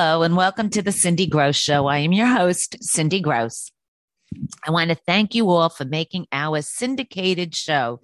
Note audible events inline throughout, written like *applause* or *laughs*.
Hello, and welcome to the Cindy Gross Show. I am your host, Cindy Gross. I want to thank you all for making our syndicated show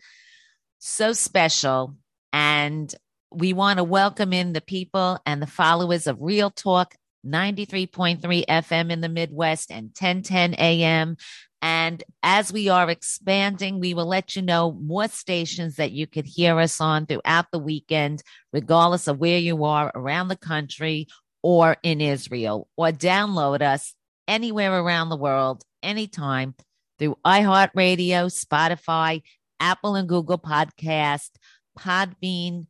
so special. And we want to welcome in the people and the followers of Real Talk 93.3 FM in the Midwest and 1010 AM. And as we are expanding, we will let you know more stations that you could hear us on throughout the weekend, regardless of where you are around the country or in Israel, or download us anywhere around the world, anytime through iHeartRadio, Spotify, Apple and Google Podcast, Podbean,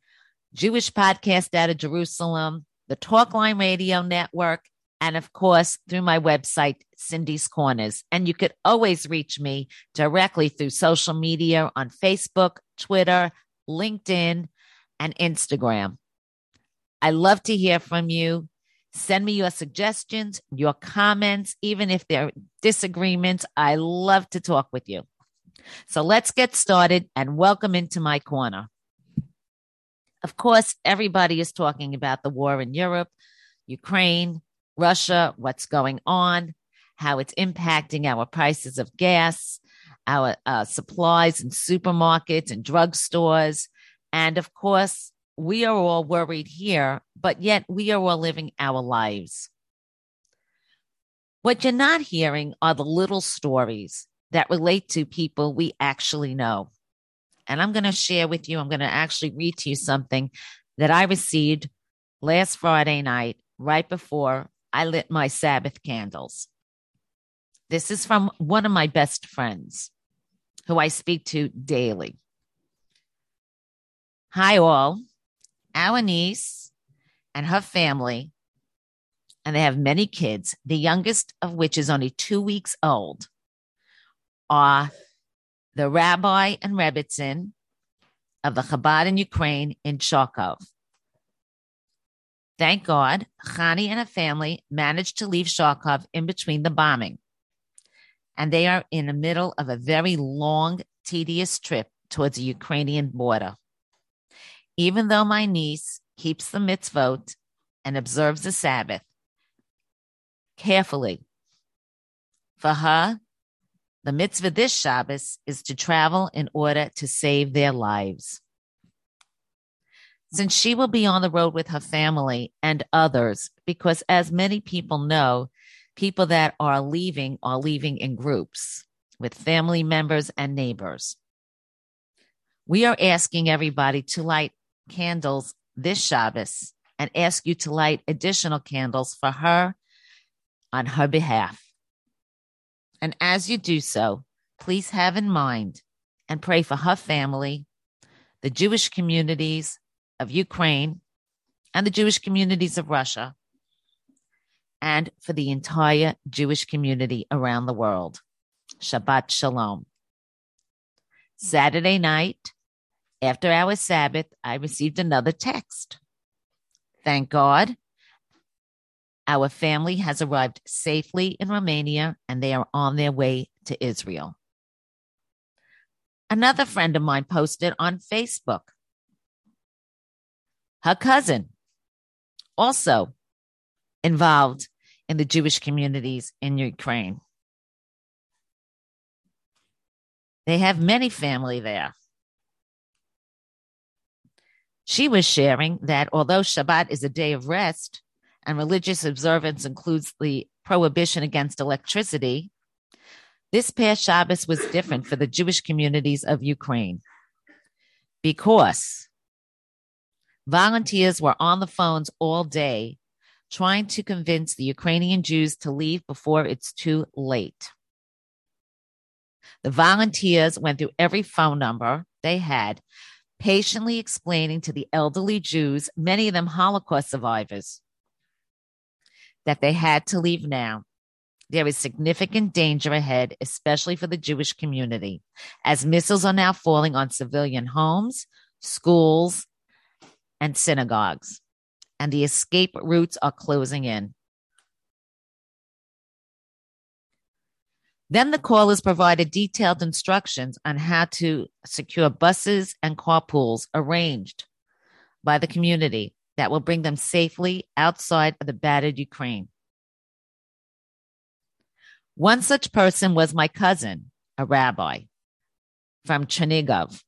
Jewish Podcast out of Jerusalem, the Talkline Radio Network, and of course through my website, Cindy's Corners. And you could always reach me directly through social media on Facebook, Twitter, LinkedIn, and Instagram. I love to hear from you. Send me your suggestions, your comments, even if they're disagreements. I love to talk with you. So let's get started and welcome into my corner. Of course, everybody is talking about the war in Europe, Ukraine, Russia, what's going on, how it's impacting our prices of gas, our uh, supplies in supermarkets and drugstores. And of course, we are all worried here, but yet we are all living our lives. What you're not hearing are the little stories that relate to people we actually know. And I'm going to share with you, I'm going to actually read to you something that I received last Friday night, right before I lit my Sabbath candles. This is from one of my best friends who I speak to daily. Hi, all our niece and her family, and they have many kids, the youngest of which is only two weeks old, are the rabbi and rebbetzin of the Chabad in Ukraine in Charkov. Thank God, Chani and her family managed to leave Charkov in between the bombing. And they are in the middle of a very long, tedious trip towards the Ukrainian border. Even though my niece keeps the mitzvot and observes the Sabbath carefully, for her, the mitzvah this Shabbos is to travel in order to save their lives. Since she will be on the road with her family and others, because as many people know, people that are leaving are leaving in groups with family members and neighbors. We are asking everybody to light candles this Shabbos and ask you to light additional candles for her on her behalf. And as you do so, please have in mind and pray for her family, the Jewish communities of Ukraine, and the Jewish communities of Russia, and for the entire Jewish community around the world. Shabbat Shalom. Saturday night, after our Sabbath, I received another text. Thank God. Our family has arrived safely in Romania and they are on their way to Israel. Another friend of mine posted on Facebook. Her cousin, also involved in the Jewish communities in Ukraine. They have many family there. She was sharing that although Shabbat is a day of rest and religious observance includes the prohibition against electricity, this past Shabbos was different for the Jewish communities of Ukraine because volunteers were on the phones all day trying to convince the Ukrainian Jews to leave before it's too late. The volunteers went through every phone number they had patiently explaining to the elderly Jews, many of them Holocaust survivors, that they had to leave now. There is significant danger ahead, especially for the Jewish community, as missiles are now falling on civilian homes, schools, and synagogues, and the escape routes are closing in. Then the callers provided detailed instructions on how to secure buses and carpools arranged by the community that will bring them safely outside of the battered Ukraine. One such person was my cousin, a rabbi from Chernigov.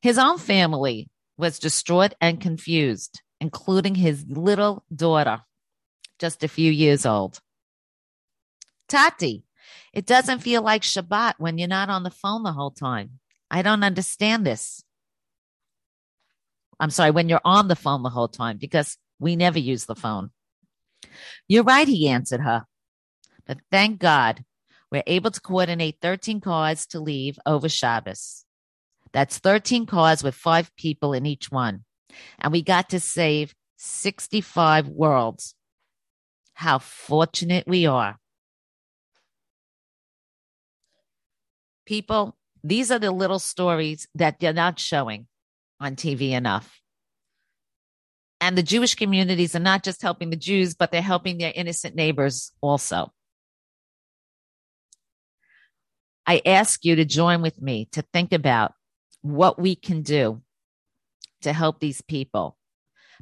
His own family was distraught and confused, including his little daughter, just a few years old. Tati, it doesn't feel like Shabbat when you're not on the phone the whole time. I don't understand this. I'm sorry, when you're on the phone the whole time, because we never use the phone. You're right, he answered her. But thank God we're able to coordinate 13 cars to leave over Shabbos. That's 13 cars with five people in each one. And we got to save 65 worlds. How fortunate we are. People, these are the little stories that they're not showing on TV enough. And the Jewish communities are not just helping the Jews, but they're helping their innocent neighbors also. I ask you to join with me to think about what we can do to help these people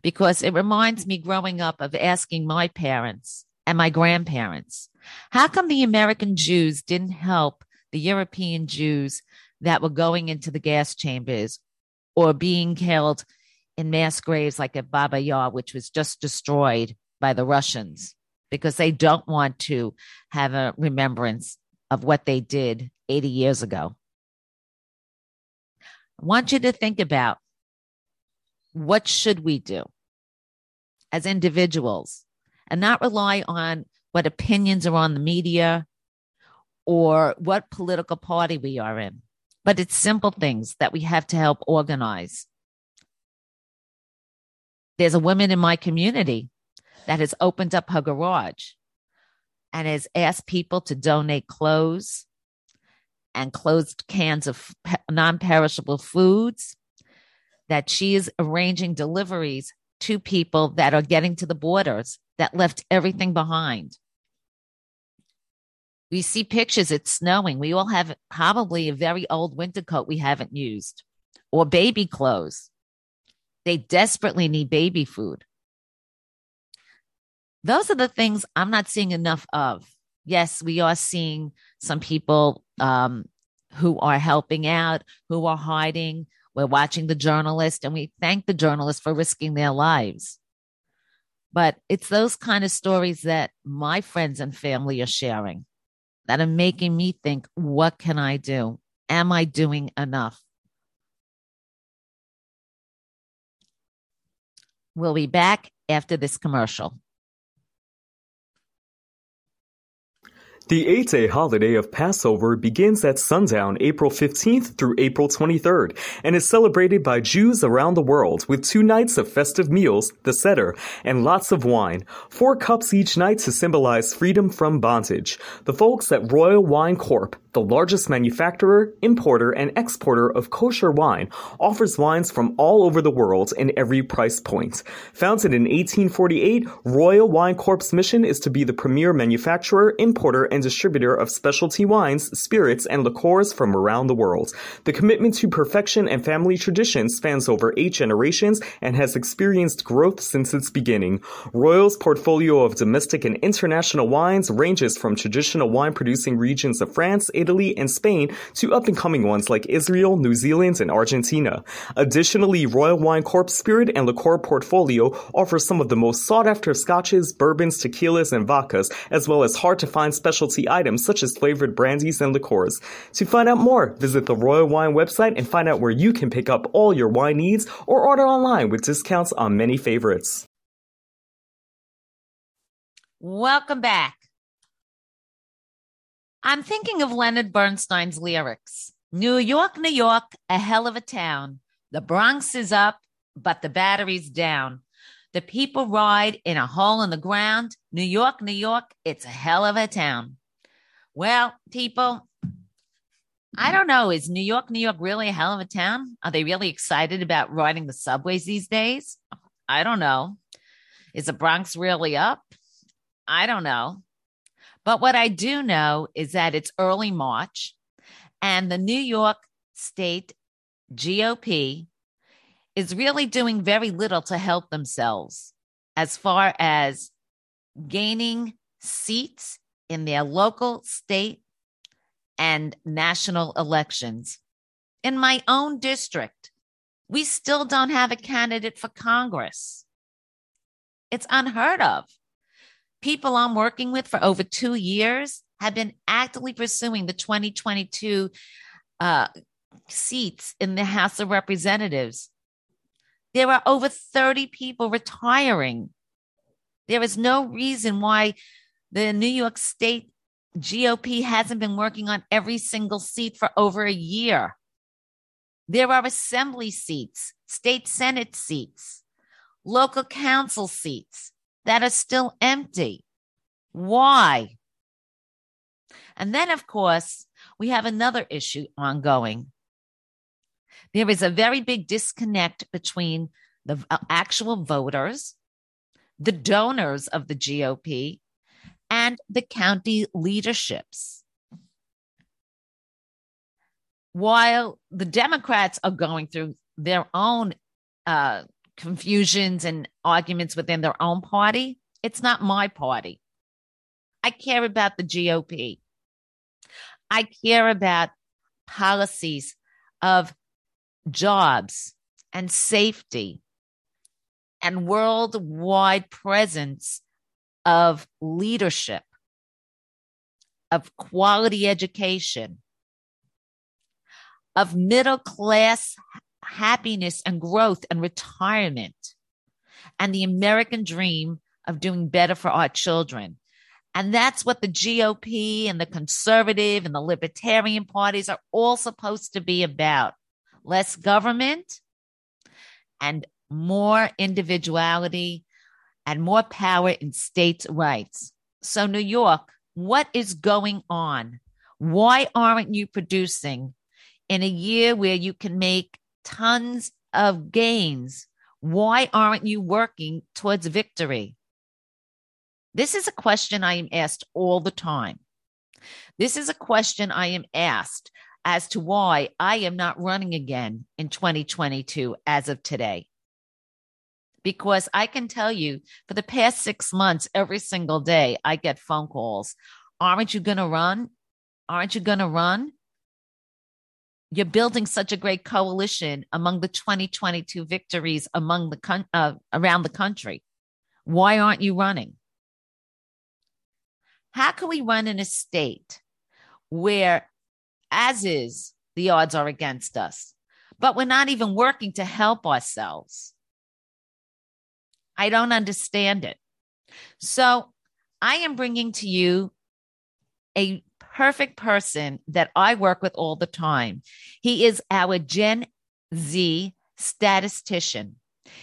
because it reminds me growing up of asking my parents and my grandparents, how come the American Jews didn't help the European Jews that were going into the gas chambers or being killed in mass graves like at Baba Yar, which was just destroyed by the Russians because they don't want to have a remembrance of what they did 80 years ago. I want you to think about what should we do as individuals and not rely on what opinions are on the media or what political party we are in, but it's simple things that we have to help organize. There's a woman in my community that has opened up her garage and has asked people to donate clothes and closed cans of non perishable foods, that she is arranging deliveries to people that are getting to the borders that left everything behind. We see pictures, it's snowing. We all have probably a very old winter coat we haven't used or baby clothes. They desperately need baby food. Those are the things I'm not seeing enough of. Yes, we are seeing some people um, who are helping out, who are hiding. We're watching the journalist and we thank the journalists for risking their lives. But it's those kind of stories that my friends and family are sharing that are making me think, what can I do? Am I doing enough? We'll be back after this commercial. The eight day holiday of Passover begins at sundown April 15th through April 23rd and is celebrated by Jews around the world with two nights of festive meals, the Seder, and lots of wine. Four cups each night to symbolize freedom from bondage. The folks at Royal Wine Corp the largest manufacturer, importer, and exporter of kosher wine, offers wines from all over the world in every price point. Founded in 1848, Royal Wine Corp's mission is to be the premier manufacturer, importer, and distributor of specialty wines, spirits, and liqueurs from around the world. The commitment to perfection and family tradition spans over eight generations and has experienced growth since its beginning. Royal's portfolio of domestic and international wines ranges from traditional wine producing regions of France, Italy, and Spain to up and coming ones like Israel, New Zealand, and Argentina. Additionally, Royal Wine Corp Spirit and Liqueur portfolio offers some of the most sought after scotches, bourbons, tequilas, and vodkas, as well as hard to find specialty items such as flavored brandies and liqueurs. To find out more, visit the Royal Wine website and find out where you can pick up all your wine needs or order online with discounts on many favorites. Welcome back. I'm thinking of Leonard Bernstein's lyrics New York, New York, a hell of a town. The Bronx is up, but the battery's down. The people ride in a hole in the ground. New York, New York, it's a hell of a town. Well, people, I don't know. Is New York, New York really a hell of a town? Are they really excited about riding the subways these days? I don't know. Is the Bronx really up? I don't know. But what I do know is that it's early March and the New York State GOP is really doing very little to help themselves as far as gaining seats in their local, state, and national elections. In my own district, we still don't have a candidate for Congress. It's unheard of. People I'm working with for over two years have been actively pursuing the 2022 uh, seats in the House of Representatives. There are over 30 people retiring. There is no reason why the New York State GOP hasn't been working on every single seat for over a year. There are assembly seats, state senate seats, local council seats that are still empty. Why? And then, of course, we have another issue ongoing. There is a very big disconnect between the uh, actual voters, the donors of the GOP, and the county leaderships. While the Democrats are going through their own uh, confusions and arguments within their own party, it's not my party. I care about the GOP. I care about policies of jobs and safety and worldwide presence of leadership, of quality education, of middle class happiness and growth and retirement, and the American dream of doing better for our children. And that's what the GOP and the conservative and the libertarian parties are all supposed to be about less government and more individuality and more power in states' rights. So, New York, what is going on? Why aren't you producing in a year where you can make tons of gains? Why aren't you working towards victory? This is a question I am asked all the time. This is a question I am asked as to why I am not running again in 2022 as of today because I can tell you for the past six months, every single day, I get phone calls. Aren't you going to run? Aren't you going to run? You're building such a great coalition among the 2022 victories among the con- uh, around the country. Why aren't you running? How can we run in a state where, as is, the odds are against us, but we're not even working to help ourselves? I don't understand it. So I am bringing to you a perfect person that I work with all the time. He is our Gen Z statistician.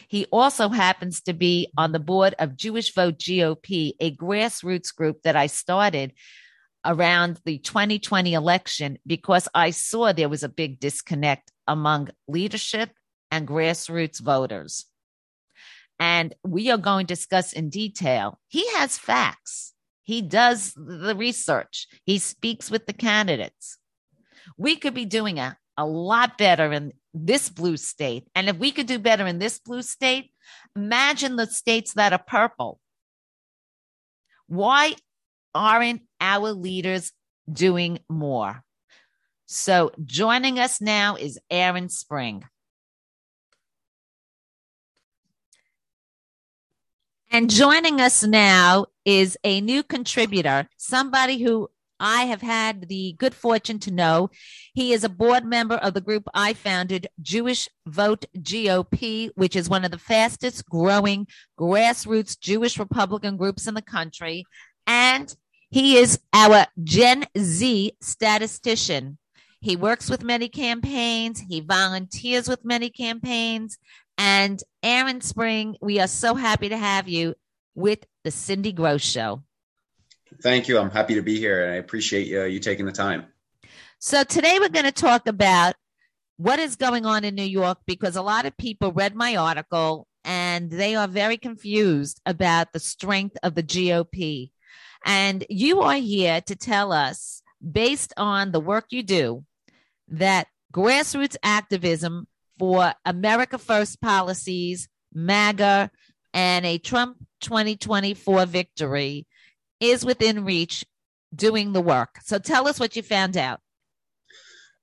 He also happens to be on the board of Jewish Vote GOP, a grassroots group that I started around the 2020 election because I saw there was a big disconnect among leadership and grassroots voters and we are going to discuss in detail. He has facts. He does the research. He speaks with the candidates. We could be doing a, a lot better in this blue state. And if we could do better in this blue state, imagine the states that are purple. Why aren't our leaders doing more? So joining us now is Aaron Spring. And joining us now is a new contributor, somebody who I have had the good fortune to know. He is a board member of the group I founded, Jewish Vote GOP, which is one of the fastest growing grassroots Jewish Republican groups in the country. And he is our Gen Z statistician. He works with many campaigns, he volunteers with many campaigns, and Aaron Spring, we are so happy to have you with the Cindy Gross Show. Thank you. I'm happy to be here and I appreciate uh, you taking the time. So, today we're going to talk about what is going on in New York because a lot of people read my article and they are very confused about the strength of the GOP. And you are here to tell us, based on the work you do, that grassroots activism for America First policies, MAGA, and a Trump 2024 victory is within reach doing the work. So tell us what you found out.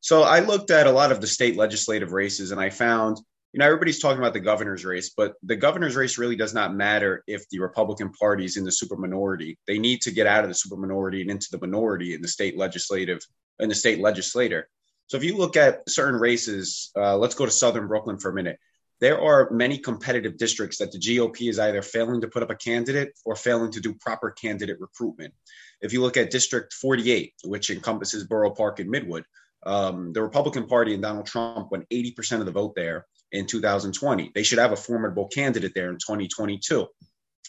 So I looked at a lot of the state legislative races and I found, you know, everybody's talking about the governor's race, but the governor's race really does not matter if the Republican Party is in the super minority. They need to get out of the super minority and into the minority in the state legislative in the state legislature. So if you look at certain races, uh, let's go to Southern Brooklyn for a minute. There are many competitive districts that the GOP is either failing to put up a candidate or failing to do proper candidate recruitment. If you look at District 48, which encompasses Borough Park and Midwood, um, the Republican Party and Donald Trump won 80% of the vote there in 2020. They should have a formidable candidate there in 2022.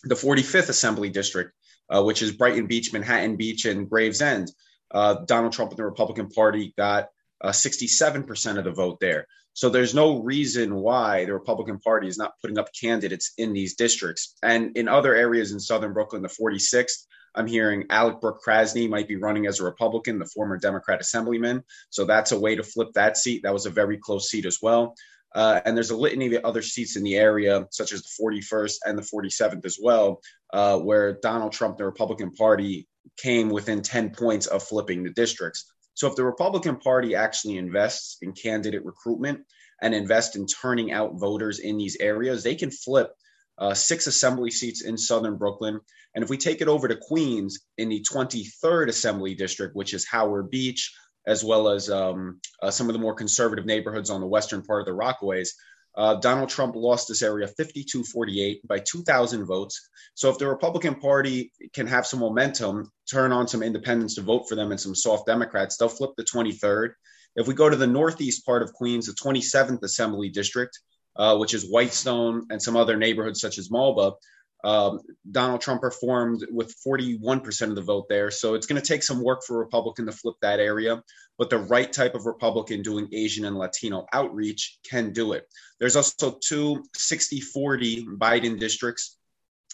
The 45th Assembly District, uh, which is Brighton Beach, Manhattan Beach, and Gravesend, uh, Donald Trump and the Republican Party got uh, 67% of the vote there. So there's no reason why the Republican Party is not putting up candidates in these districts. And in other areas in Southern Brooklyn, the 46th, I'm hearing Alec Brook-Krasny might be running as a Republican, the former Democrat assemblyman. So that's a way to flip that seat. That was a very close seat as well. Uh, and there's a litany of other seats in the area, such as the 41st and the 47th as well, uh, where Donald Trump, the Republican Party, came within 10 points of flipping the districts. So if the Republican Party actually invests in candidate recruitment and invest in turning out voters in these areas, they can flip uh, six assembly seats in southern Brooklyn. And if we take it over to Queens in the 23rd Assembly District, which is Howard Beach, as well as um, uh, some of the more conservative neighborhoods on the western part of the Rockaways, uh, Donald Trump lost this area 52 48 by 2,000 votes. So, if the Republican Party can have some momentum, turn on some independents to vote for them and some soft Democrats, they'll flip the 23rd. If we go to the northeast part of Queens, the 27th Assembly District, uh, which is Whitestone and some other neighborhoods such as Malba, um, Donald Trump performed with 41% of the vote there. So it's going to take some work for a Republican to flip that area, but the right type of Republican doing Asian and Latino outreach can do it. There's also two 60 40 Biden districts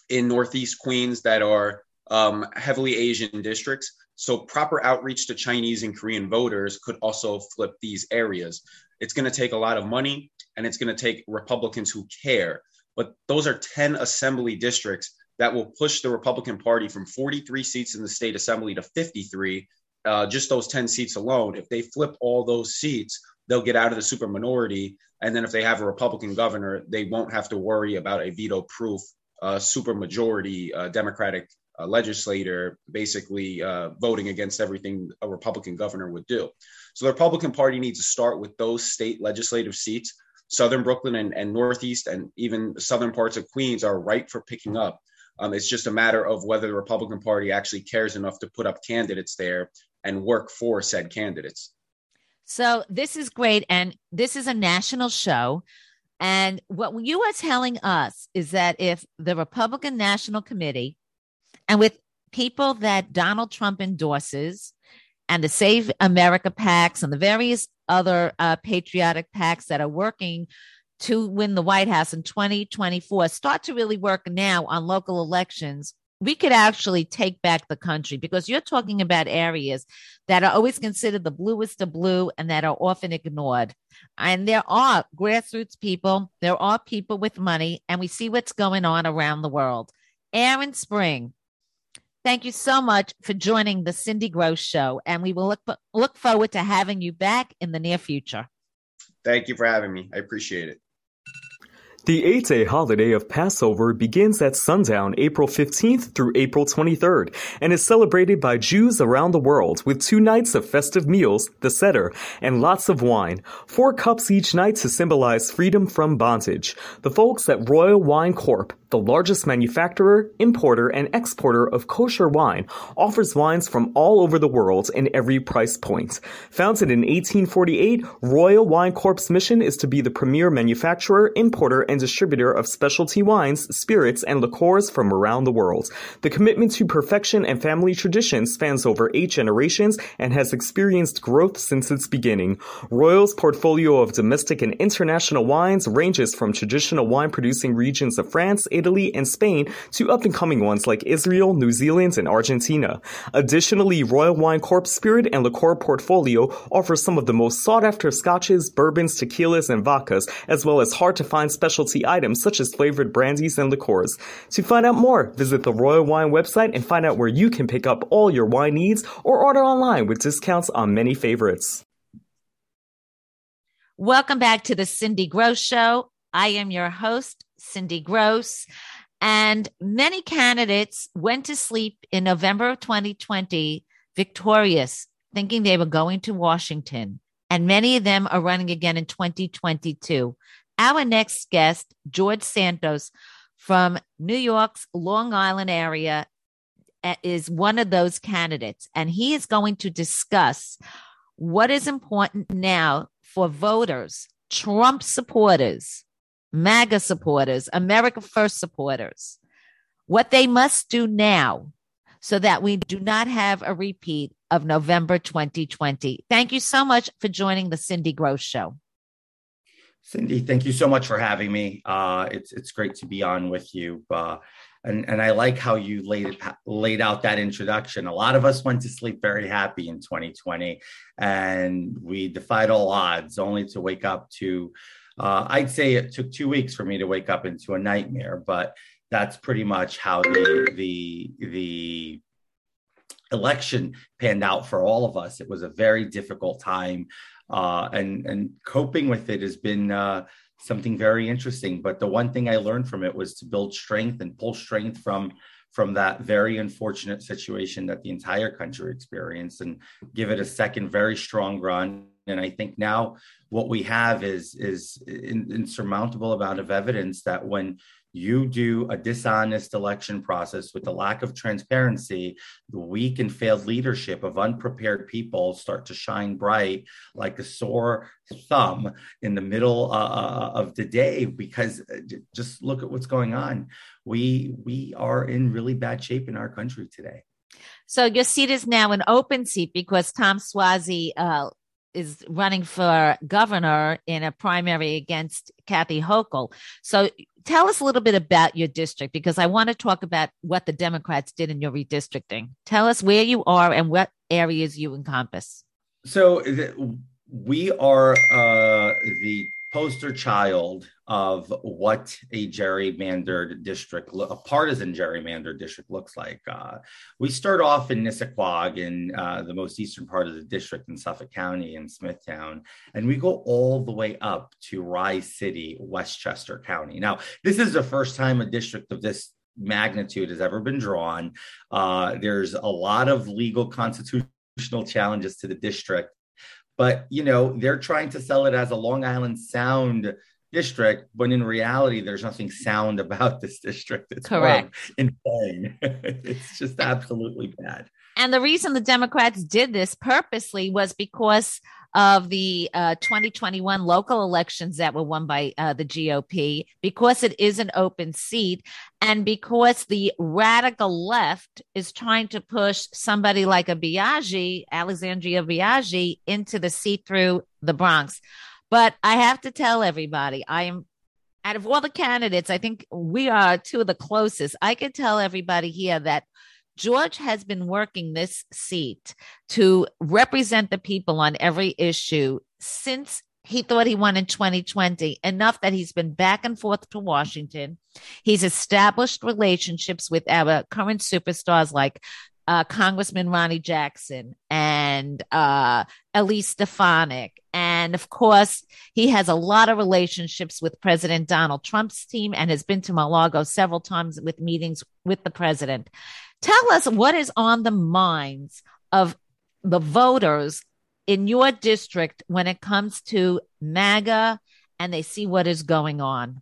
in Northeast Queens that are um, heavily Asian districts. So proper outreach to Chinese and Korean voters could also flip these areas. It's going to take a lot of money and it's going to take Republicans who care. But those are 10 assembly districts that will push the Republican Party from 43 seats in the state assembly to 53. Uh, just those 10 seats alone. If they flip all those seats, they'll get out of the super minority. And then if they have a Republican governor, they won't have to worry about a veto proof uh, super majority uh, Democratic uh, legislator basically uh, voting against everything a Republican governor would do. So the Republican Party needs to start with those state legislative seats southern Brooklyn and, and Northeast and even southern parts of Queens are ripe for picking up. Um, it's just a matter of whether the Republican Party actually cares enough to put up candidates there and work for said candidates. So this is great. And this is a national show. And what you are telling us is that if the Republican National Committee and with people that Donald Trump endorses and the Save America PACs and the various other uh, patriotic PACs that are working to win the White House in 2024 start to really work now on local elections, we could actually take back the country because you're talking about areas that are always considered the bluest of blue and that are often ignored. And there are grassroots people, there are people with money, and we see what's going on around the world. Aaron Spring, Thank you so much for joining the Cindy Gross Show, and we will look, look forward to having you back in the near future. Thank you for having me. I appreciate it. The eight day holiday of Passover begins at sundown April 15th through April 23rd and is celebrated by Jews around the world with two nights of festive meals, the Seder, and lots of wine, four cups each night to symbolize freedom from bondage. The folks at Royal Wine Corp the largest manufacturer, importer, and exporter of kosher wine, offers wines from all over the world in every price point. Founded in 1848, Royal Wine Corp's mission is to be the premier manufacturer, importer, and distributor of specialty wines, spirits, and liqueurs from around the world. The commitment to perfection and family tradition spans over eight generations and has experienced growth since its beginning. Royal's portfolio of domestic and international wines ranges from traditional wine producing regions of France, Italy, Italy, and Spain to up and coming ones like Israel, New Zealand, and Argentina. Additionally, Royal Wine Corp Spirit and Liqueur Portfolio offers some of the most sought after scotches, bourbons, tequilas, and vodkas, as well as hard to find specialty items such as flavored brandies and liqueurs. To find out more, visit the Royal Wine website and find out where you can pick up all your wine needs or order online with discounts on many favorites. Welcome back to the Cindy Gross Show. I am your host, Cindy Gross. And many candidates went to sleep in November of 2020 victorious, thinking they were going to Washington. And many of them are running again in 2022. Our next guest, George Santos from New York's Long Island area, eh, is one of those candidates. And he is going to discuss what is important now for voters, Trump supporters, MAGA supporters, America First supporters, what they must do now so that we do not have a repeat of November 2020. Thank you so much for joining the Cindy Gross Show. Cindy, thank you so much for having me. Uh, it's it's great to be on with you. Uh, and and I like how you laid laid out that introduction. A lot of us went to sleep very happy in 2020, and we defied all odds, only to wake up to. Uh, I'd say it took two weeks for me to wake up into a nightmare, but that's pretty much how the the the election panned out for all of us. It was a very difficult time, uh, and and coping with it has been. Uh, something very interesting. But the one thing I learned from it was to build strength and pull strength from from that very unfortunate situation that the entire country experienced and give it a second very strong run and i think now what we have is is an insurmountable amount of evidence that when you do a dishonest election process with the lack of transparency, the weak and failed leadership of unprepared people start to shine bright like a sore thumb in the middle uh, uh of the day. Because uh, just look at what's going on. We we are in really bad shape in our country today. So your seat is now an open seat because Tom Suozzi uh, is running for governor in a primary against Kathy Hochul. So tell us a little bit about your district because I want to talk about what the Democrats did in your redistricting. Tell us where you are and what areas you encompass. So we are uh, the poster child of what a gerrymandered district, a partisan gerrymandered district looks like. Uh, we start off in Nissequogue in uh, the most eastern part of the district in Suffolk County in Smithtown, and we go all the way up to Rye City, Westchester County. Now, this is the first time a district of this magnitude has ever been drawn. Uh, there's a lot of legal constitutional challenges to the district but you know they're trying to sell it as a long island sound district when in reality there's nothing sound about this district. It's correct. insane *laughs* it's just absolutely bad and the reason the democrats did this purposely was because of the uh, 2021 local elections that were won by uh, the GOP because it is an open seat and because the radical left is trying to push somebody like a Biaggi, Alexandria Biaggi, into the seat through the Bronx. But I have to tell everybody, I am out of all the candidates, I think we are two of the closest. I could tell everybody here that George has been working this seat to represent the people on every issue since he thought he won in 2020, enough that he's been back and forth to Washington. He's established relationships with our current superstars like uh, Congressman Ronny Jackson and uh, Elise Stefanik. And of course, he has a lot of relationships with President Donald Trump's team and has been to Mar-Lago several times with meetings with the president. Tell us what is on the minds of the voters in your district when it comes to MAGA and they see what is going on.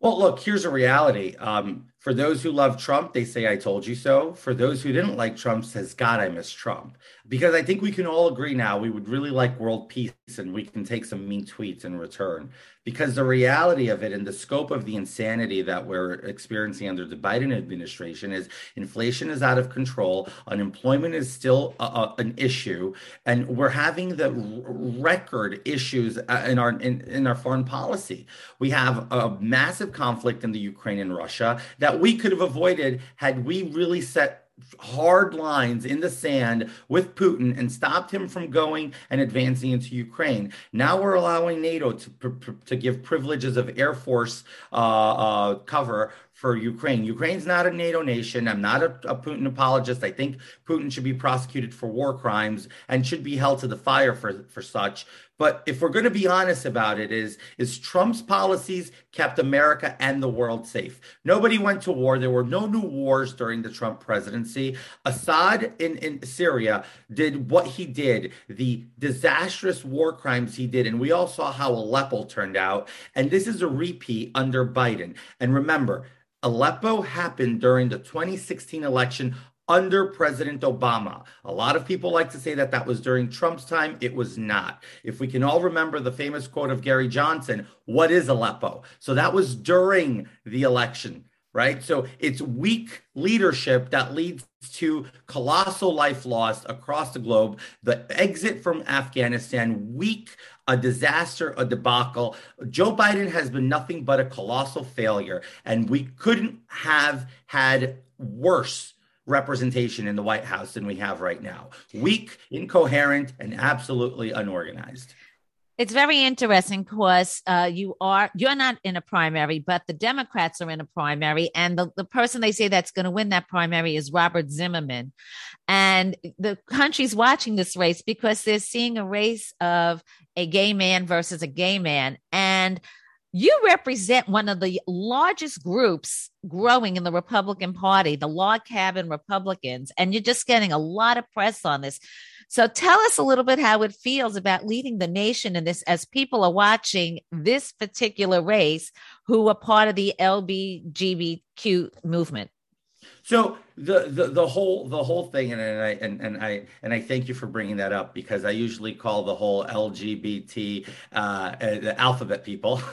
Well, look, here's a reality. Um, For those who love Trump, they say, I told you so. For those who didn't like Trump, says, God, I miss Trump. Because I think we can all agree now we would really like world peace and we can take some mean tweets in return. Because the reality of it and the scope of the insanity that we're experiencing under the Biden administration is inflation is out of control, unemployment is still a, a, an issue, and we're having the record issues uh, in our in, in our foreign policy. We have a massive conflict in the Ukraine and Russia that we could have avoided had we really set hard lines in the sand with Putin and stopped him from going and advancing into Ukraine. Now we're allowing NATO to, to give privileges of Air Force uh, uh, cover for Ukraine. Ukraine's not a NATO nation. I'm not a, a, Putin apologist. I think Putin should be prosecuted for war crimes and should be held to the fire for, for such. But if we're going to be honest about it, is is Trump's policies kept America and the world safe? Nobody went to war. There were no new wars during the Trump presidency. Assad in, in Syria did what he did, the disastrous war crimes he did, and we all saw how Aleppo turned out. And this is a repeat under Biden. And remember, Aleppo happened during the 2016 election under President Obama. A lot of people like to say that that was during Trump's time. It was not. If we can all remember the famous quote of Gary Johnson, what is Aleppo? So that was during the election, right? So it's weak leadership that leads to colossal life loss across the globe, the exit from Afghanistan, weak a disaster, a debacle. Joe Biden has been nothing but a colossal failure, and we couldn't have had worse representation in the White House than we have right now. Weak, incoherent, and absolutely unorganized. It's very interesting because uh, you are you're not in a primary, but the Democrats are in a primary, and the, the person they say that's going to win that primary is Robert Zimmerman, and the country's watching this race because they're seeing a race of a gay man versus a gay man, and you represent one of the largest groups growing in the Republican Party, the log cabin Republicans, and you're just getting a lot of press on this. So tell us a little bit how it feels about leading the nation in this as people are watching this particular race who are part of the LBGBQ movement. So the, the the whole the whole thing, and, and I and, and I and I thank you for bringing that up because I usually call the whole LGBT uh, uh, the alphabet people *laughs*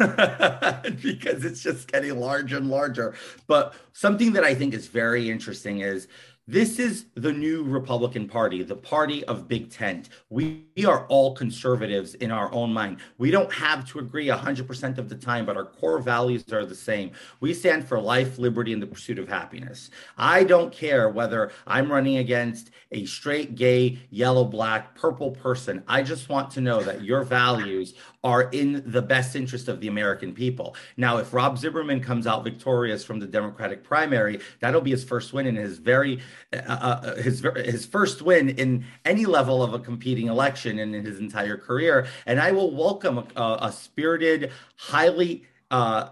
because it's just getting larger and larger. But something that I think is very interesting is this is the new Republican Party, the party of big tent. We, we, are all conservatives in our own mind. We don't have to agree 100% of the time, but our core values are the same. We stand for life, liberty, and the pursuit of happiness. I don't care whether I'm running against a straight, gay, yellow, black, purple person. I just want to know that your values are in the best interest of the American people. Now, if Rob Zimmerman comes out victorious from the Democratic primary, that'll be his first win in his very uh, uh, his his first win in any level of a competing election in his entire career. And I will welcome a, a spirited, highly uh,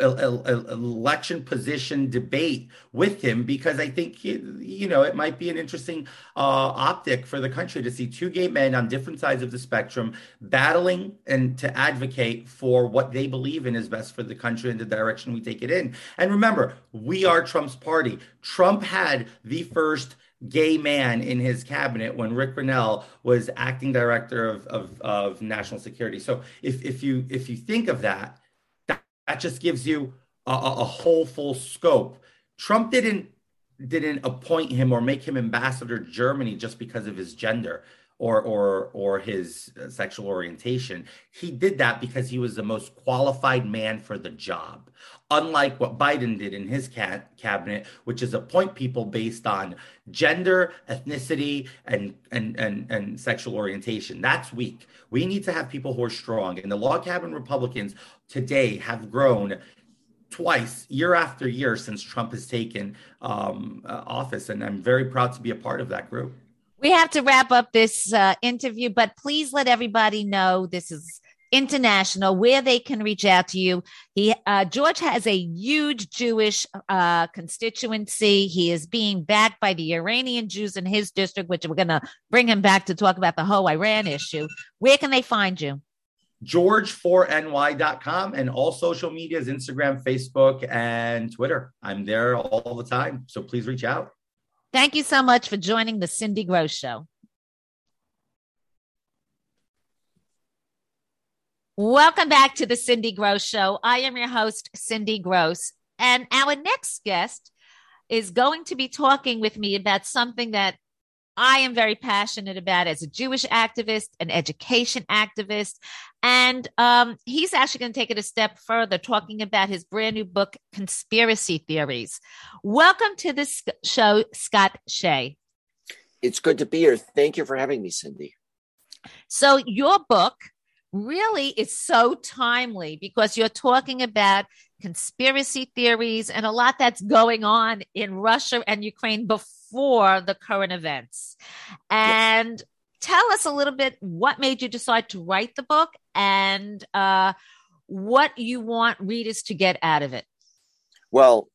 election position debate with him because I think you know it might be an interesting uh, optic for the country to see two gay men on different sides of the spectrum battling and to advocate for what they believe in is best for the country and the direction we take it in. And remember, we are Trump's party. Trump had the first gay man in his cabinet when Rick Grenell was acting director of, of, of national security. So if, if you if you think of that that just gives you a, a whole full scope. Trump didn't didn't appoint him or make him ambassador to Germany just because of his gender or or or his uh, sexual orientation. He did that because he was the most qualified man for the job. Unlike what Biden did in his cabinet, which is appoint people based on gender, ethnicity, and and and and sexual orientation. That's weak. We need to have people who are strong. And the log cabin Republicans today have grown twice year after year since Trump has taken um, uh, office, and I'm very proud to be a part of that group. We have to wrap up this uh, interview, but please let everybody know this is international where they can reach out to you he uh, george has a huge jewish uh, constituency he is being backed by the iranian jews in his district which we're going to bring him back to talk about the whole iran issue where can they find you george4ny.com and all social medias Instagram, Facebook, and Twitter. I'm there all the time. So please reach out. Thank you so much for joining the Cindy Gross Show. Welcome back to the Cindy Gross Show. I am your host, Cindy Gross. And our next guest is going to be talking with me about something that I am very passionate about as a Jewish activist, an education activist. And um, he's actually going to take it a step further, talking about his brand new book, Conspiracy Theories. Welcome to this show, Scott Shay. It's good to be here. Thank you for having me, Cindy. So, your book really is so timely because you're talking about conspiracy theories and a lot that's going on in Russia and Ukraine before the current events. And yes. tell us a little bit what made you decide to write the book and uh, what you want readers to get out of it. Well,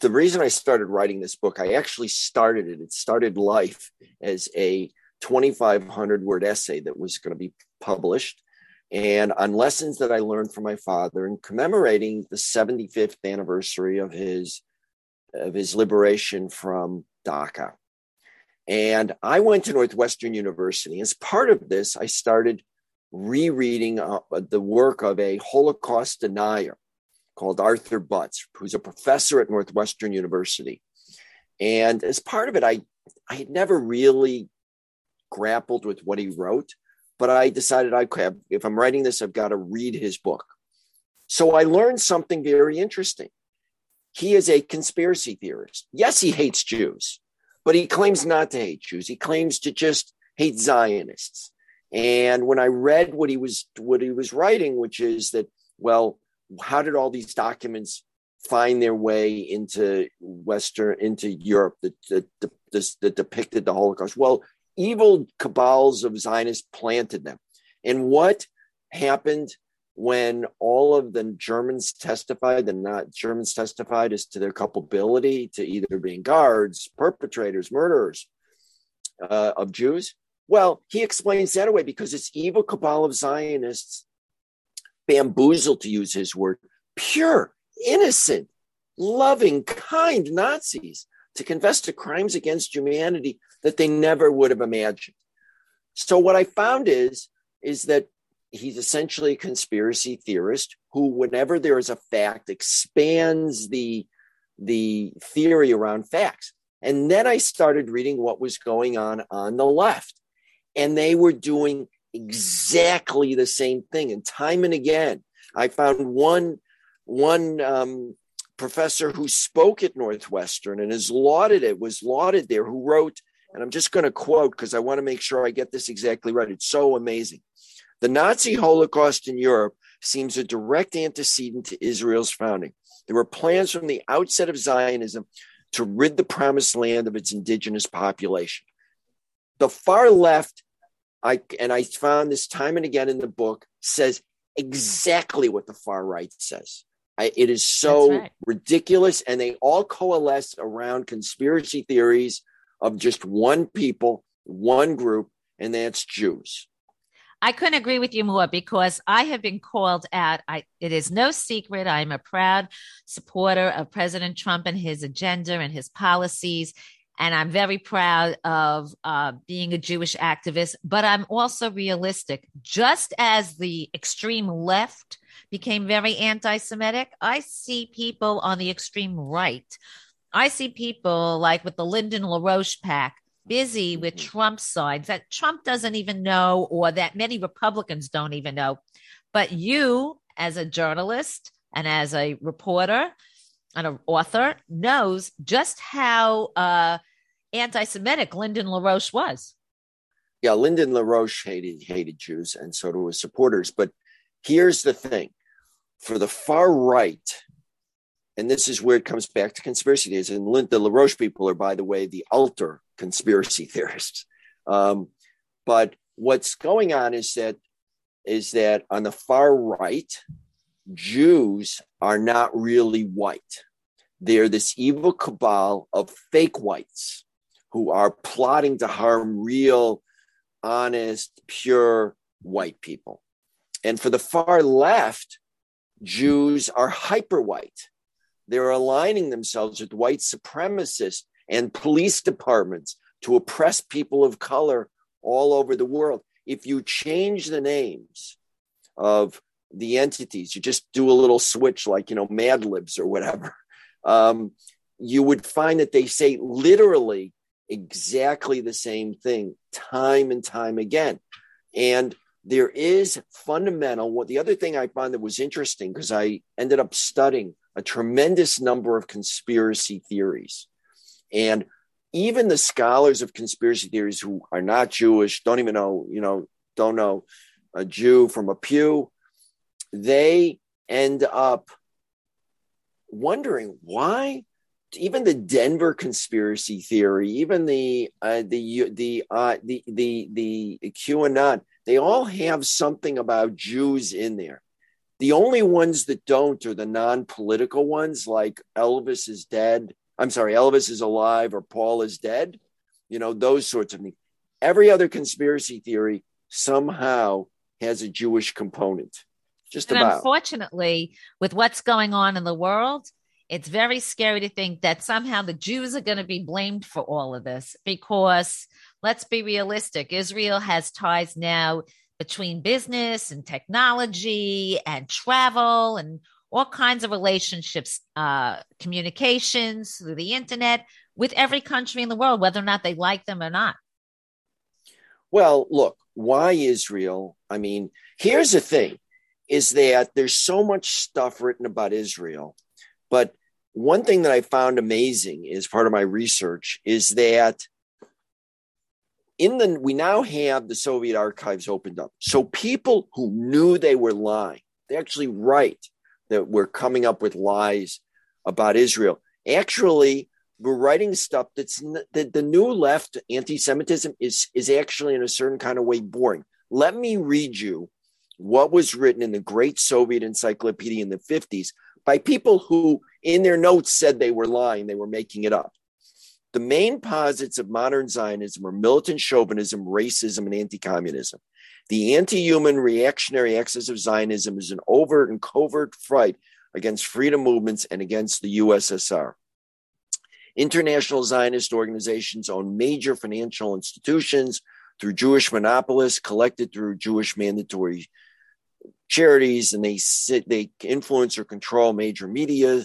the reason I started writing this book, I actually started it. It started life as a 2,500 word essay that was going to be published and on lessons that I learned from my father and commemorating the 75th anniversary of his of his liberation from Dachau. And I went to Northwestern University. As part of this, I started rereading uh, the work of a Holocaust denier called Arthur Butz, who's a professor at Northwestern University. And as part of it, I, I had never really grappled with what he wrote but I decided I could, if I'm writing this, I've got to read his book. So I learned something very interesting. He is a conspiracy theorist. Yes, he hates Jews, but he claims not to hate Jews. He claims to just hate Zionists. And when I read what he was what he was writing, which is that, well, how did all these documents find their way into Western into Europe that, that, that, that depicted the Holocaust? Well, evil cabals of Zionists planted them. And what happened when all of the Germans testified, the not Germans testified as to their culpability to either being guards, perpetrators, murderers uh, of Jews? Well, he explains that away because it's evil cabal of Zionists, bamboozled, to use his word, pure, innocent, loving, kind Nazis to confess to crimes against humanity that they never would have imagined. So what I found is is that he's essentially a conspiracy theorist who whenever there is a fact expands the the theory around facts. And then I started reading what was going on on the left. And they were doing exactly the same thing. And time and again, I found one one um, professor who spoke at Northwestern and is lauded it, was lauded there, who wrote, and I'm just going to quote because I want to make sure I get this exactly right. It's so amazing. The Nazi Holocaust in Europe seems a direct antecedent to Israel's founding. There were plans from the outset of Zionism to rid the promised land of its indigenous population. The far left, I and I found this time and again in the book, says exactly what the far right says. I, it is so right. ridiculous, and they all coalesce around conspiracy theories of just one people, one group, and that's Jews. I couldn't agree with you more because I have been called out. I, it is no secret. I'm a proud supporter of President Trump and his agenda and his policies. And I'm very proud of uh, being a Jewish activist, but I'm also realistic. Just as the extreme left became very anti Semitic, I see people on the extreme right. I see people like with the Lyndon LaRouche PAC busy with mm-hmm. Trump signs that Trump doesn't even know, or that many Republicans don't even know. But you, as a journalist and as a reporter and an author, knows just how uh, anti-Semitic Lyndon LaRouche was. Yeah, Lyndon LaRouche hated hated Jews, and so do his supporters. But here's the thing: for the far right, and this is where it comes back to conspiracy theories. And the LaRouche people are, by the way, the ultra conspiracy *laughs* theorists. Um, but what's going on is that is that on the far right, Jews are not really white. They're this evil cabal of fake whites who are plotting to harm real, honest, pure white people. and for the far left, Jews are hyper white. They're aligning themselves with white supremacists and police departments to oppress people of color all over the world. If you change the names of the entities, you just do a little switch like, you know, Mad Libs or whatever, *laughs* um, you would find that they say literally exactly the same thing time and time again. And there is fundamental, what the other thing I found that was interesting, because I ended up studying a tremendous number of conspiracy theories. And even the scholars of conspiracy theories who are not Jewish, don't even know, you know, don't know a Jew from a pew, they end up wondering why even the Denver conspiracy theory, even the uh, the the uh, the the the QAnon, they all have something about Jews in there. The only ones that don't are the non-political ones, like Elvis is dead. I'm sorry, Elvis is alive or Paul is dead. You know, those sorts of things. Every other conspiracy theory somehow has a Jewish component. Just and about. Unfortunately, with what's going on in the world, it's very scary to think that somehow the Jews are going to be blamed for all of this because let's be realistic. Israel has ties now between business and technology and travel and all kinds of relationships, uh, communications through the internet with every country in the world, whether or not they like them or not. Well, look, why Israel? I mean, here's the thing is that there's so much stuff written about Israel, but one thing that I found amazing as part of my research is that in the we now have the Soviet archives opened up. So people who knew they were lying, they actually write that we're coming up with lies about Israel. Actually, we're writing stuff that's the, the new left anti-Semitism is is actually in a certain kind of way boring. Let me read you what was written in the Great Soviet Encyclopedia in the 50s by people who, in their notes, said they were lying, they were making it up. The main posits of modern Zionism are militant chauvinism, racism, and anti communism. The anti human reactionary axis of Zionism is an overt and covert fight against freedom movements and against the USSR. International Zionist organizations own major financial institutions through Jewish monopolists, collected through Jewish mandatory charities, and they sit, they influence or control major media.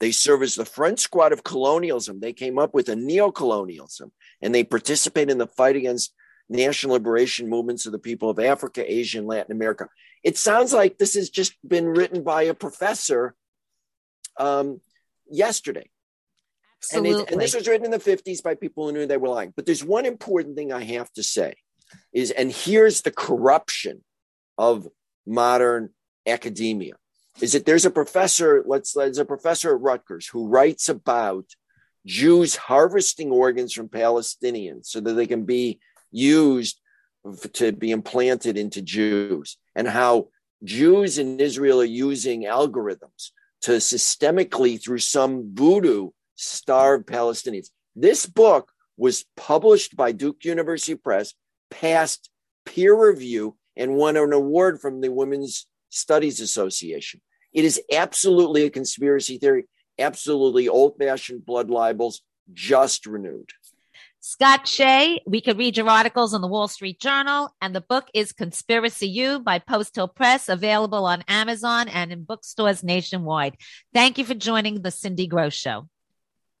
They serve as the front squad of colonialism. They came up with a neo-colonialism, and they participate in the fight against national liberation movements of the people of Africa, Asia, and Latin America. It sounds like this has just been written by a professor um, yesterday. And, it, and, this was written in the 50s by people who knew they were lying. But there's one important thing I have to say is, and here's the corruption of modern academia is that there's a professor, let's there's a professor at Rutgers who writes about Jews harvesting organs from Palestinians so that they can be used to be implanted into Jews, and how Jews in Israel are using algorithms to systemically, through some voodoo, starve Palestinians. This book was published by Duke University Press, passed peer review, and won an award from the Women's Studies Association. It is absolutely a conspiracy theory, absolutely old fashioned blood libels, just renewed. Scott Shay, we could read your articles in the Wall Street Journal, and the book is Conspiracy U by Post Hill Press, available on Amazon and in bookstores nationwide. Thank you for joining the Cindy Gross Show.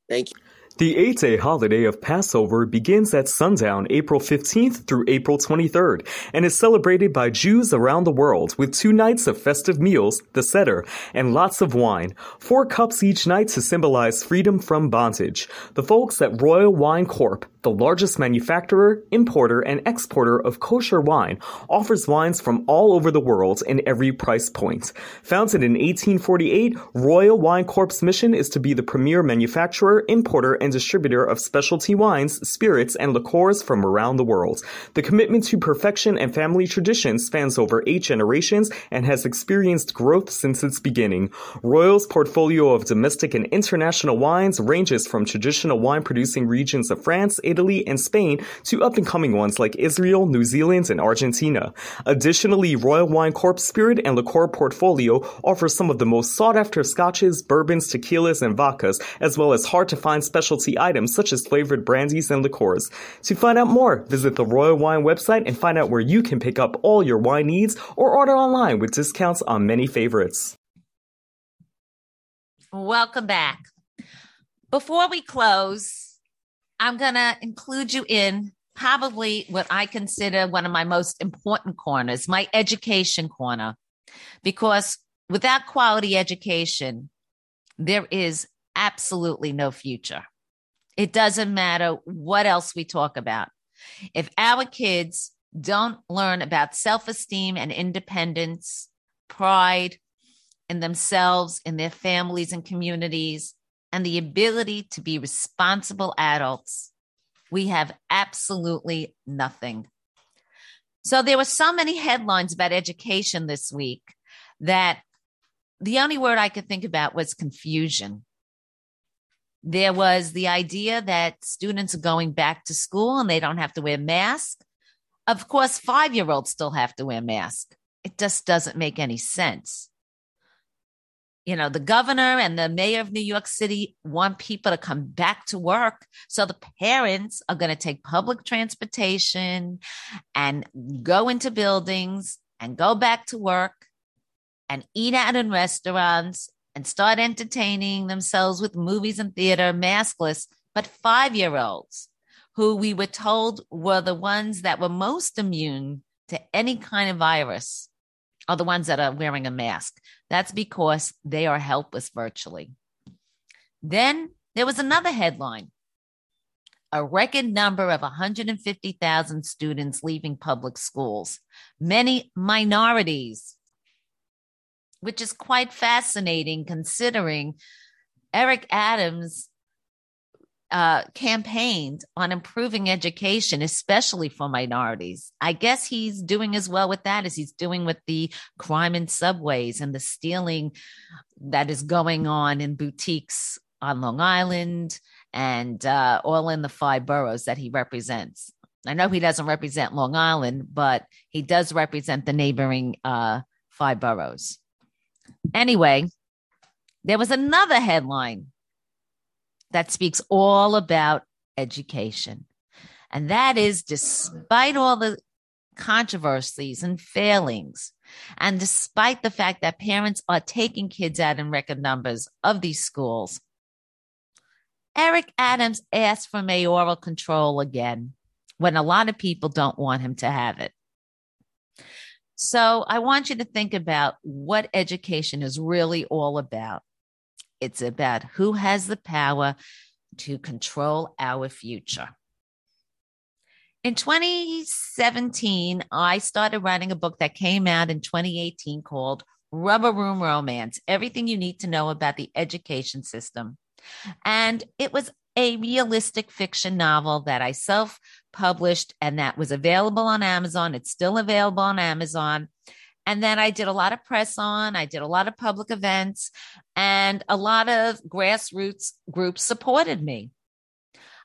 Thank you. The eight day holiday of Passover begins at sundown April 15th through April 23rd and is celebrated by Jews around the world with two nights of festive meals, the Seder, and lots of wine, four cups each night to symbolize freedom from bondage. The folks at Royal Wine Corp the largest manufacturer, importer, and exporter of kosher wine, offers wines from all over the world in every price point. Founded in 1848, Royal Wine Corp's mission is to be the premier manufacturer, importer, and distributor of specialty wines, spirits, and liqueurs from around the world. The commitment to perfection and family tradition spans over eight generations and has experienced growth since its beginning. Royal's portfolio of domestic and international wines ranges from traditional wine producing regions of France, Italy, and Spain to up and coming ones like Israel, New Zealand, and Argentina. Additionally, Royal Wine Corp Spirit and Liqueur Portfolio offers some of the most sought after scotches, bourbons, tequilas, and vodkas, as well as hard to find specialty items such as flavored brandies and liqueurs. To find out more, visit the Royal Wine website and find out where you can pick up all your wine needs or order online with discounts on many favorites. Welcome back. Before we close, I'm going to include you in probably what I consider one of my most important corners, my education corner. Because without quality education, there is absolutely no future. It doesn't matter what else we talk about. If our kids don't learn about self esteem and independence, pride in themselves, in their families and communities, and the ability to be responsible adults, we have absolutely nothing. So there were so many headlines about education this week that the only word I could think about was confusion. There was the idea that students are going back to school and they don't have to wear masks. Of course, five year olds still have to wear masks. It just doesn't make any sense. You know, the governor and the mayor of New York City want people to come back to work. So the parents are going to take public transportation and go into buildings and go back to work and eat out in restaurants and start entertaining themselves with movies and theater maskless, but five year olds who we were told were the ones that were most immune to any kind of virus are the ones that are wearing a mask. That's because they are helpless virtually. Then there was another headline a record number of 150,000 students leaving public schools, many minorities which is quite fascinating considering Eric Adams uh, campaigned on improving education, especially for minorities. I guess he's doing as well with that as he's doing with the crime in subways and the stealing that is going on in boutiques on Long Island and uh, all in the five boroughs that he represents. I know he doesn't represent Long Island, but he does represent the neighboring uh, five boroughs. Anyway, there was another headline that speaks all about education. And that is despite all the controversies and failings, and despite the fact that parents are taking kids out in record numbers of these schools, Eric Adams asked for mayoral control again when a lot of people don't want him to have it. So I want you to think about what education is really all about. It's about who has the power to control our future. In 2017, I started writing a book that came out in 2018 called Rubber Room Romance Everything You Need to Know About the Education System. And it was a realistic fiction novel that I self published and that was available on Amazon. It's still available on Amazon. And then I did a lot of press on, I did a lot of public events, and a lot of grassroots groups supported me.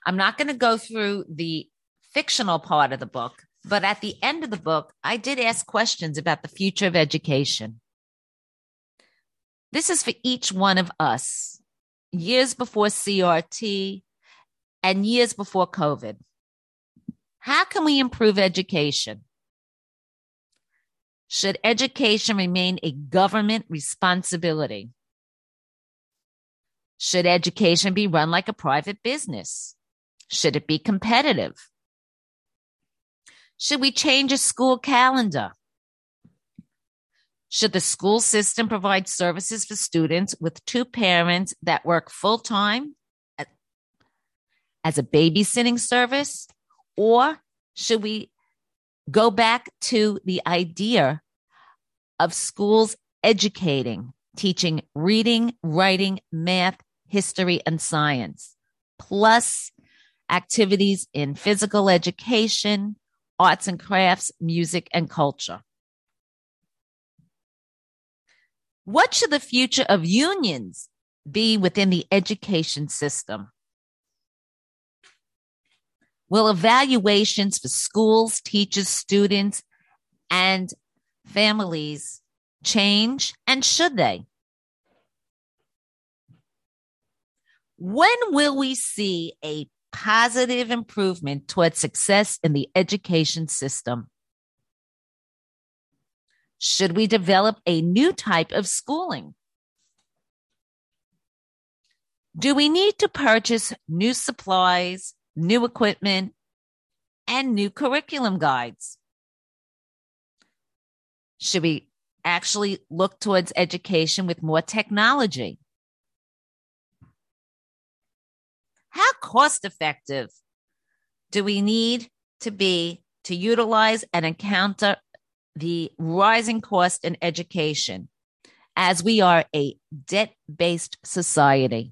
I'm not going to go through the fictional part of the book, but at the end of the book, I did ask questions about the future of education. This is for each one of us years before CRT, and years before COVID. How can we improve education? Should education remain a government responsibility? Should education be run like a private business? Should it be competitive? Should we change a school calendar? Should the school system provide services for students with two parents that work full time as a babysitting service? Or should we go back to the idea of schools educating, teaching reading, writing, math, history, and science, plus activities in physical education, arts and crafts, music, and culture? What should the future of unions be within the education system? Will evaluations for schools, teachers, students, and families change? And should they? When will we see a positive improvement towards success in the education system? Should we develop a new type of schooling? Do we need to purchase new supplies, new equipment, and new curriculum guides? Should we actually look towards education with more technology? How cost effective do we need to be to utilize and encounter the rising cost in education as we are a debt based society?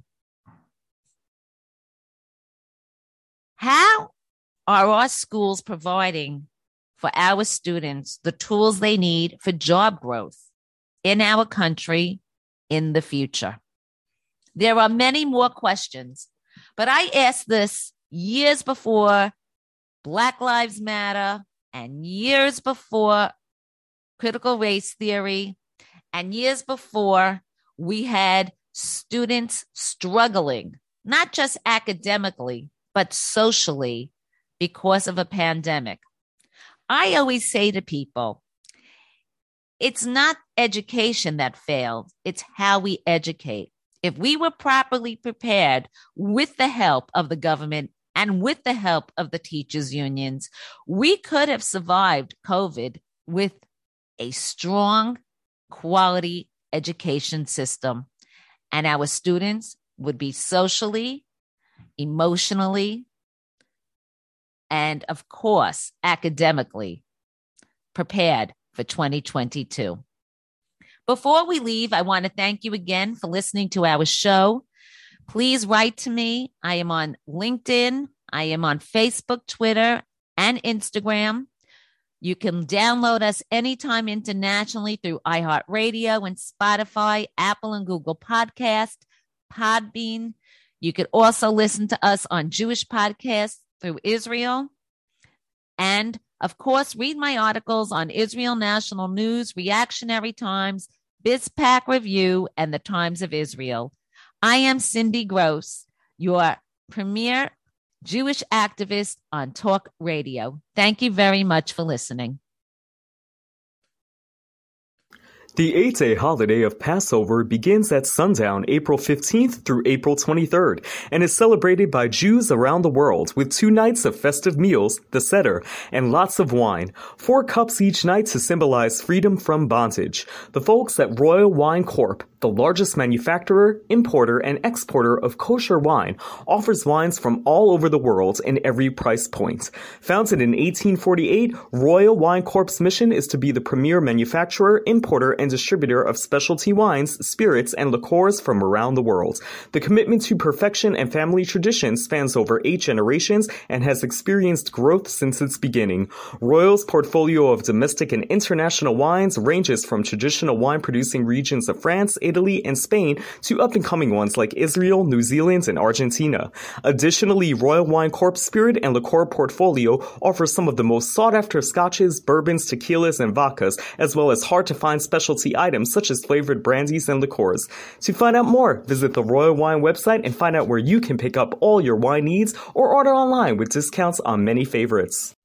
How are our schools providing for our students the tools they need for job growth in our country in the future? There are many more questions, but I asked this years before Black Lives Matter and years before critical race theory and years before we had students struggling, not just academically, but socially because of a pandemic. I always say to people, it's not education that failed, it's how we educate. If we were properly prepared with the help of the government and with the help of the teachers' unions, we could have survived COVID with a strong quality education system. And our students would be socially, emotionally, and of course, academically prepared for 2022. Before we leave, I want to thank you again for listening to our show. Please write to me. I am on LinkedIn, I am on Facebook, Twitter, and Instagram. You can download us anytime internationally through iHeartRadio and Spotify, Apple and Google Podcast, Podbean, you could also listen to us on Jewish podcasts through Israel. And of course, read my articles on Israel National News, Reactionary Times, BizPac Review, and the Times of Israel. I am Cindy Gross, your premier Jewish activist on Talk Radio. Thank you very much for listening. The eight day holiday of Passover begins at sundown April 15th through April 23rd and is celebrated by Jews around the world with two nights of festive meals, the Seder, and lots of wine, four cups each night to symbolize freedom from bondage. The folks at Royal Wine Corp the largest manufacturer, importer, and exporter of kosher wine, offers wines from all over the world in every price point. Founded in 1848, Royal Wine Corp's mission is to be the premier manufacturer, importer, and distributor of specialty wines, spirits, and liqueurs from around the world. The commitment to perfection and family tradition spans over eight generations and has experienced growth since its beginning. Royal's portfolio of domestic and international wines ranges from traditional wine producing regions of France, Italy, and Spain to up and coming ones like Israel, New Zealand, and Argentina. Additionally, Royal Wine Corp's spirit and liqueur portfolio offers some of the most sought after scotches, bourbons, tequilas, and vodkas, as well as hard to find specialty items such as flavored brandies and liqueurs. To find out more, visit the Royal Wine website and find out where you can pick up all your wine needs or order online with discounts on many favorites.